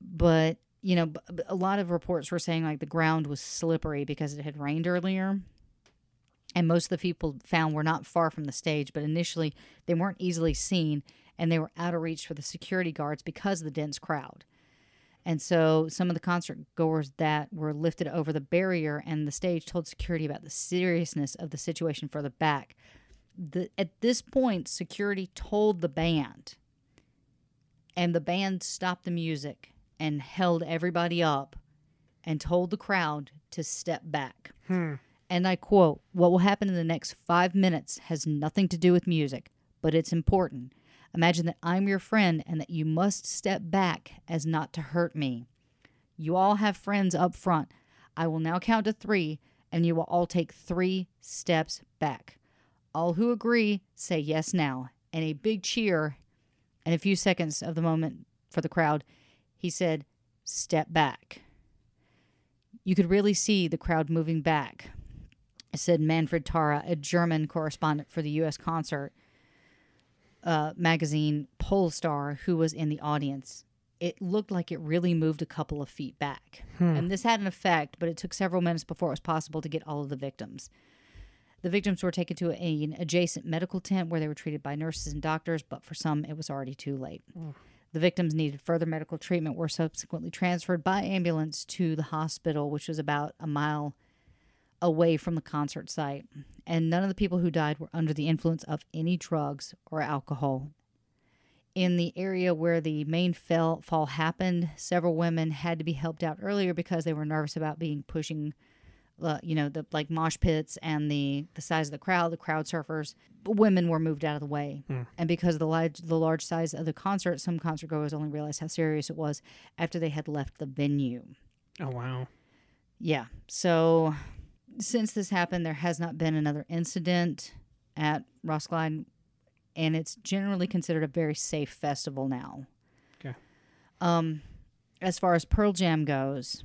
But, you know, a lot of reports were saying like the ground was slippery because it had rained earlier. And most of the people found were not far from the stage, but initially they weren't easily seen and they were out of reach for the security guards because of the dense crowd. And so some of the concert goers that were lifted over the barrier and the stage told security about the seriousness of the situation further back. The, at this point, security told the band, and the band stopped the music and held everybody up and told the crowd to step back. Hmm. And I quote, What will happen in the next five minutes has nothing to do with music, but it's important. Imagine that I'm your friend and that you must step back as not to hurt me. You all have friends up front. I will now count to three, and you will all take three steps back. All who agree say yes now. And a big cheer and a few seconds of the moment for the crowd. He said, Step back. You could really see the crowd moving back, said Manfred Tara, a German correspondent for the U.S. concert uh, magazine Pollstar, who was in the audience. It looked like it really moved a couple of feet back. And this had an effect, but it took several minutes before it was possible to get all of the victims. The victims were taken to an adjacent medical tent where they were treated by nurses and doctors, but for some, it was already too late. The victims needed further medical treatment, were subsequently transferred by ambulance to the hospital, which was about a mile away from the concert site. And none of the people who died were under the influence of any drugs or alcohol. In the area where the main fell, fall happened, several women had to be helped out earlier because they were nervous about being pushing, uh, you know, the like mosh pits and the the size of the crowd, the crowd surfers. Women were moved out of the way, and because of the large the large size of the concert, some concert goers only realized how serious it was after they had left the venue. Oh wow. Yeah. So since this happened, there has not been another incident at Roskilde, and it's generally considered a very safe festival now. Okay. Um, as far as Pearl Jam goes,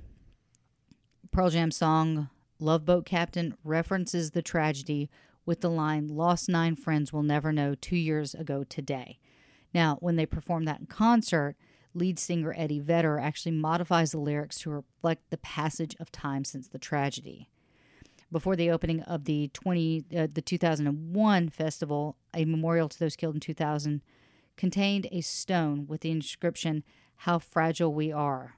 Pearl Jam song "Love Boat Captain" references the tragedy with the line "Lost nine friends will never know." Two years ago today. Now, when they perform that in concert, lead singer Eddie Vedder actually modifies the lyrics to reflect the passage of time since the tragedy. Before the opening of the 20 uh, the 2001 festival, a memorial to those killed in 2000 contained a stone with the inscription "How fragile we are."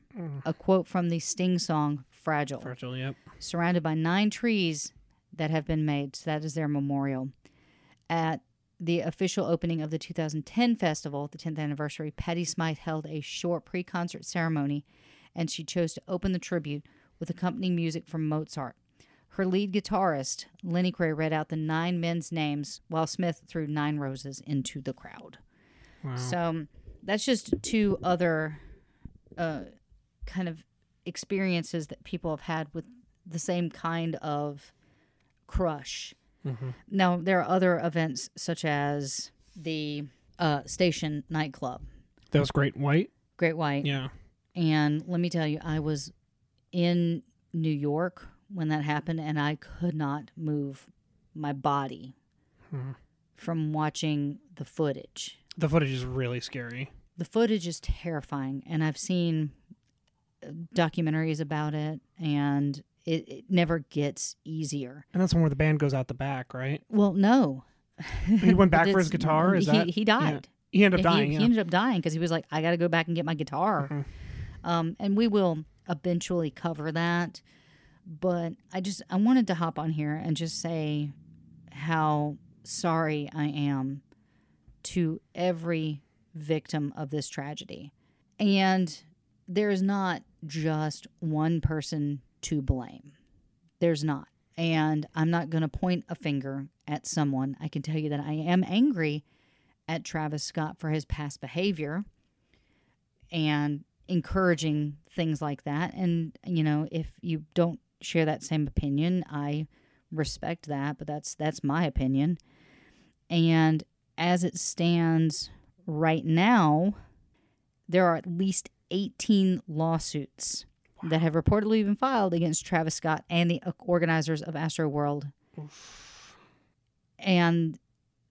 A quote from the Sting song "Fragile." Fragile. Yep. surrounded by nine trees that have been made. So that is their memorial. At the official opening of the 2010 festival, the 10th anniversary, Patti Smith held a short pre concert ceremony and she chose to open the tribute with accompanying music from Mozart. Her lead guitarist, Lenny Gray, read out the nine men's names while Smith threw nine roses into the crowd. Wow. So that's just two other uh, kind of experiences that people have had with the same kind of crush. Now, there are other events such as the uh, Station nightclub, that was great. White. Great White. Yeah. And let me tell you, I was in New York when that happened, and I could not move my body from watching the footage. The footage is really scary. the footage is terrifying and i've seen documentaries about it and it, it never gets easier And that's one where the band goes out the back, right? well no He went back for his guitar. Is he, that he died He ended up Yeah, he- dying. he, yeah. ended up dying because he was like i gotta go back and get my guitar Mhm. um, and we will eventually cover that but i just i wanted to hop on here and just say how sorry i am to every victim of this tragedy and there is not just one person to blame there's not and i'm not going to point a finger at someone i can tell you that i am angry at travis scott for his past behavior and encouraging things like that. And you know, if you don't share that same opinion, I respect that, but that's that's my opinion. And as it stands right now, there are at least 18 lawsuits that have reportedly been filed against Travis Scott and the organizers of Astro World. And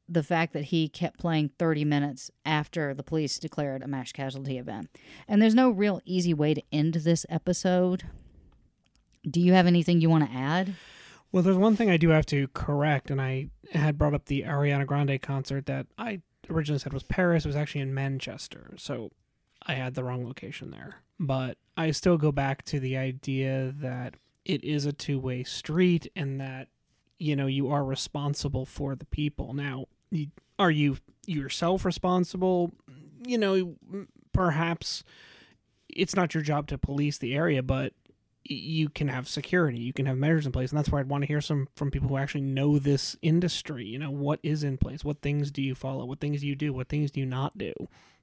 the fact that he kept playing 30 minutes after the police declared a mass casualty event. And there's no real easy way to end this episode. Do you have anything you want to add? Well, there's one thing I do have to correct, and I had brought up the Ariana Grande concert that I originally said was Paris. It was actually in Manchester, so I had the wrong location there. But I still go back to the idea that it is a two way street and that, you know, you are responsible for the people. Now, are you yourself responsible? You know, perhaps it's not your job to police the area, but you can have security. You can have measures in place. And that's where i'd want to hear some from people who actually know this industry. You know what is in place? What things do you follow? What things do you do? What things do you not do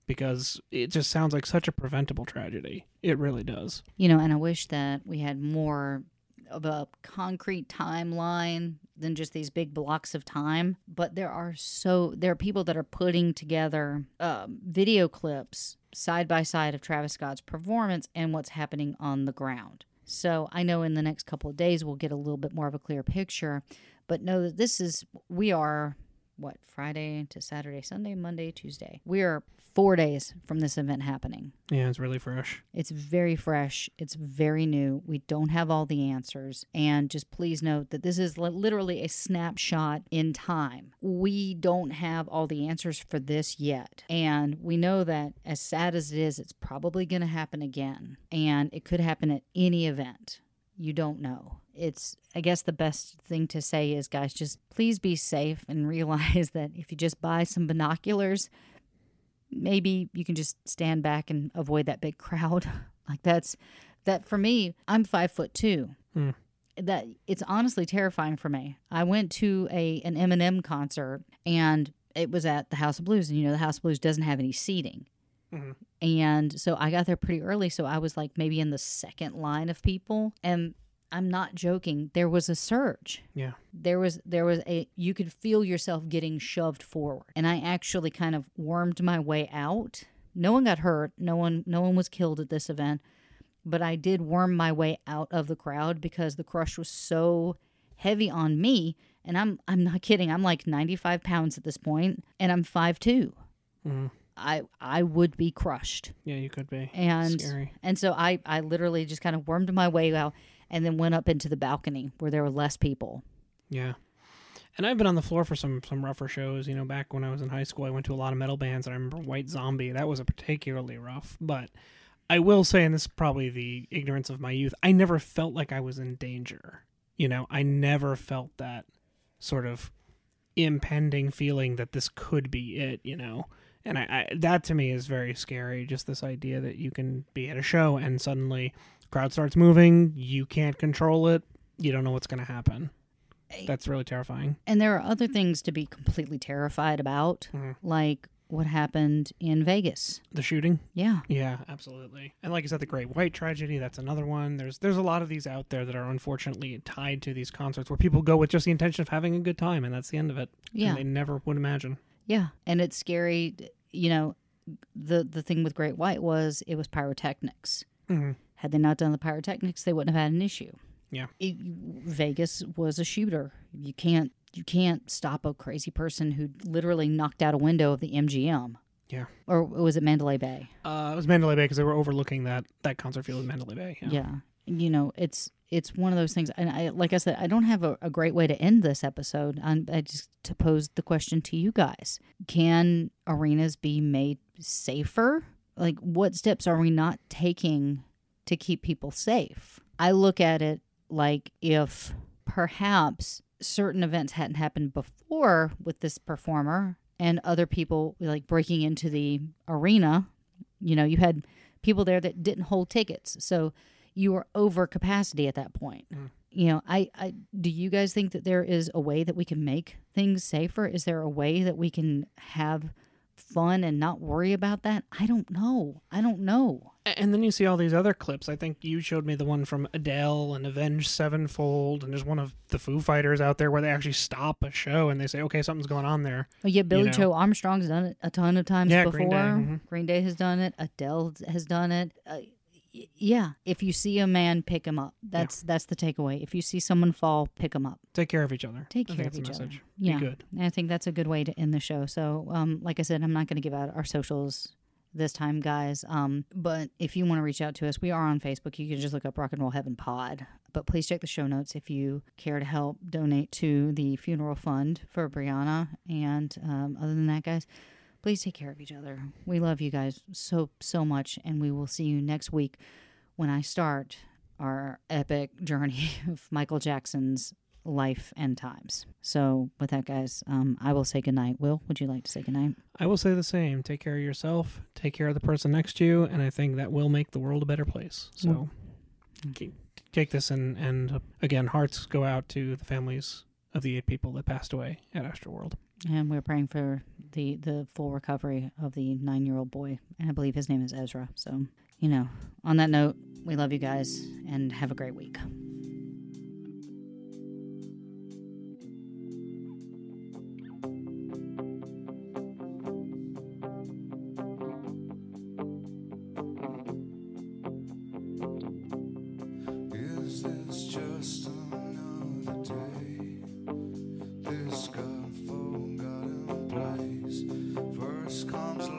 because it just sounds like such a preventable tragedy it really does You know, and I wish that we had more of a concrete timeline than just these big blocks of time. But there are so there are people that are putting together um, video clips side by side of Travis Scott's performance and what's happening on the ground. So I know in the next couple of days we'll get a little bit more of a clear picture. But know that this is we are what Friday to Saturday, Sunday, Monday, Tuesday. We are four days from this event happening. Yeah, it's really fresh. It's very fresh. It's very new. We don't have all the answers. And just please note that this is literally a snapshot in time. We don't have all the answers for this yet. And we know that as sad as it is, it's probably going to happen again. And it could happen at any event. You don't know. It's, I guess, the best thing to say is, guys, just please be safe and realize that if you just buy some binoculars, maybe you can just stand back and avoid that big crowd. like that's that for me. I'm five foot two. Hmm. That it's honestly terrifying for me. I went to a an Eminem concert and it was at the House of Blues, and you know the House of Blues doesn't have any seating. Mhm. And so I got there pretty early, so I was like maybe in the second line of people, and I'm not joking. There was a surge Yeah. there was there was a you could feel yourself getting shoved forward and i actually kind of wormed my way out no one got hurt no one no one was killed at this event but i did worm my way out of the crowd because the crush was so heavy on me and i'm i'm not kidding i'm like 95 pounds at this point and i'm 5'2 Mhm. i i would be crushed Yeah, you could be. and Scary. and so i i literally just kind of wormed my way out and then went up into the balcony where there were less people Yeah. And I've been on the floor for some some rougher shows. You know, back when I was in high school, I went to a lot of metal bands. And I remember White Zombie. That was a particularly rough. But I will say, and this is probably the ignorance of my youth, I never felt like I was in danger. You know, I never felt that sort of impending feeling that this could be it. You know, and I, I that to me is very scary. Just this idea that you can be at a show and suddenly crowd starts moving, you can't control it, you don't know what's going to happen. That's really terrifying. And there are other things to be completely terrified about, Mhm. like what happened in Vegas. The shooting? Yeah. Yeah, absolutely. And like I said, the Great White Tragedy, that's another one. There's there's a lot of these out there that are unfortunately tied to these concerts where people go with just the intention of having a good time and that's the end of it. Yeah. And they never would imagine. Yeah. And it's scary. You know, the, the thing with Great White was it was pyrotechnics. Mhm. Had they not done the pyrotechnics, they wouldn't have had an issue. Yeah. It, Vegas was a shooter. You can't you can't stop a crazy person who literally knocked out a window of the MGM. Yeah. Or was it Mandalay Bay? Uh, it was Mandalay Bay because they were overlooking that that concert field in Mandalay Bay. Yeah. yeah you know it's it's one of those things and i like i said i don't have a, a great way to end this episode i i just to pose the question to you guys can arenas be made safer like what steps are we not taking to keep people safe. I look at it like if perhaps certain events hadn't happened before with this performer and other people like breaking into the arena you know you had people there that didn't hold tickets. So you were over capacity at that point. Mm. you know I, I do you guys think that there is a way that we can make things safer? Is there a way that we can have fun and not worry about that? I don't know. I don't know And then you see all these other clips. I think you showed me the one from Adele and Avenged Sevenfold, and there's one of the Foo Fighters out there where they actually stop a show and they say, "Okay, something's going on there." Oh, yeah, Billy know. Joe Armstrong's done it a ton of times Yeah, before. Green Day, mhm. Green Day has done it. Adele has done it. Uh, y- yeah, if you see a man, pick him up. That's that's the takeaway. If you see someone fall, pick him up. Take care of each other. Take I care of each the other. Yeah, Be good. and I think that's a good way to end the show. So, um, like I said, I'm not going to give out our socials this time, guys. Um, but if you want to reach out to us, we are on Facebook. You can just look up Rock and Roll Heaven Pod. But please check the show notes if you care to help donate to the funeral fund for Brianna. And um, other than that, guys, please take care of each other. We love you guys so so much, and we will see you next week when I start our epic journey of Michael Jackson's life and times. So, with that, guys, um, I will say goodnight. Will, would you like to say goodnight? I will say the same. Take care of yourself. Take care of the person next to you, and I think that will make the world a better place. So, ke- take this and and uh, again, hearts go out to the families of the eight people that passed away at Astroworld. And we're praying for the the full recovery of the nine year old boy, and I believe his name is Ezra. So, you know, on that note, we love you guys, and have a great week. comes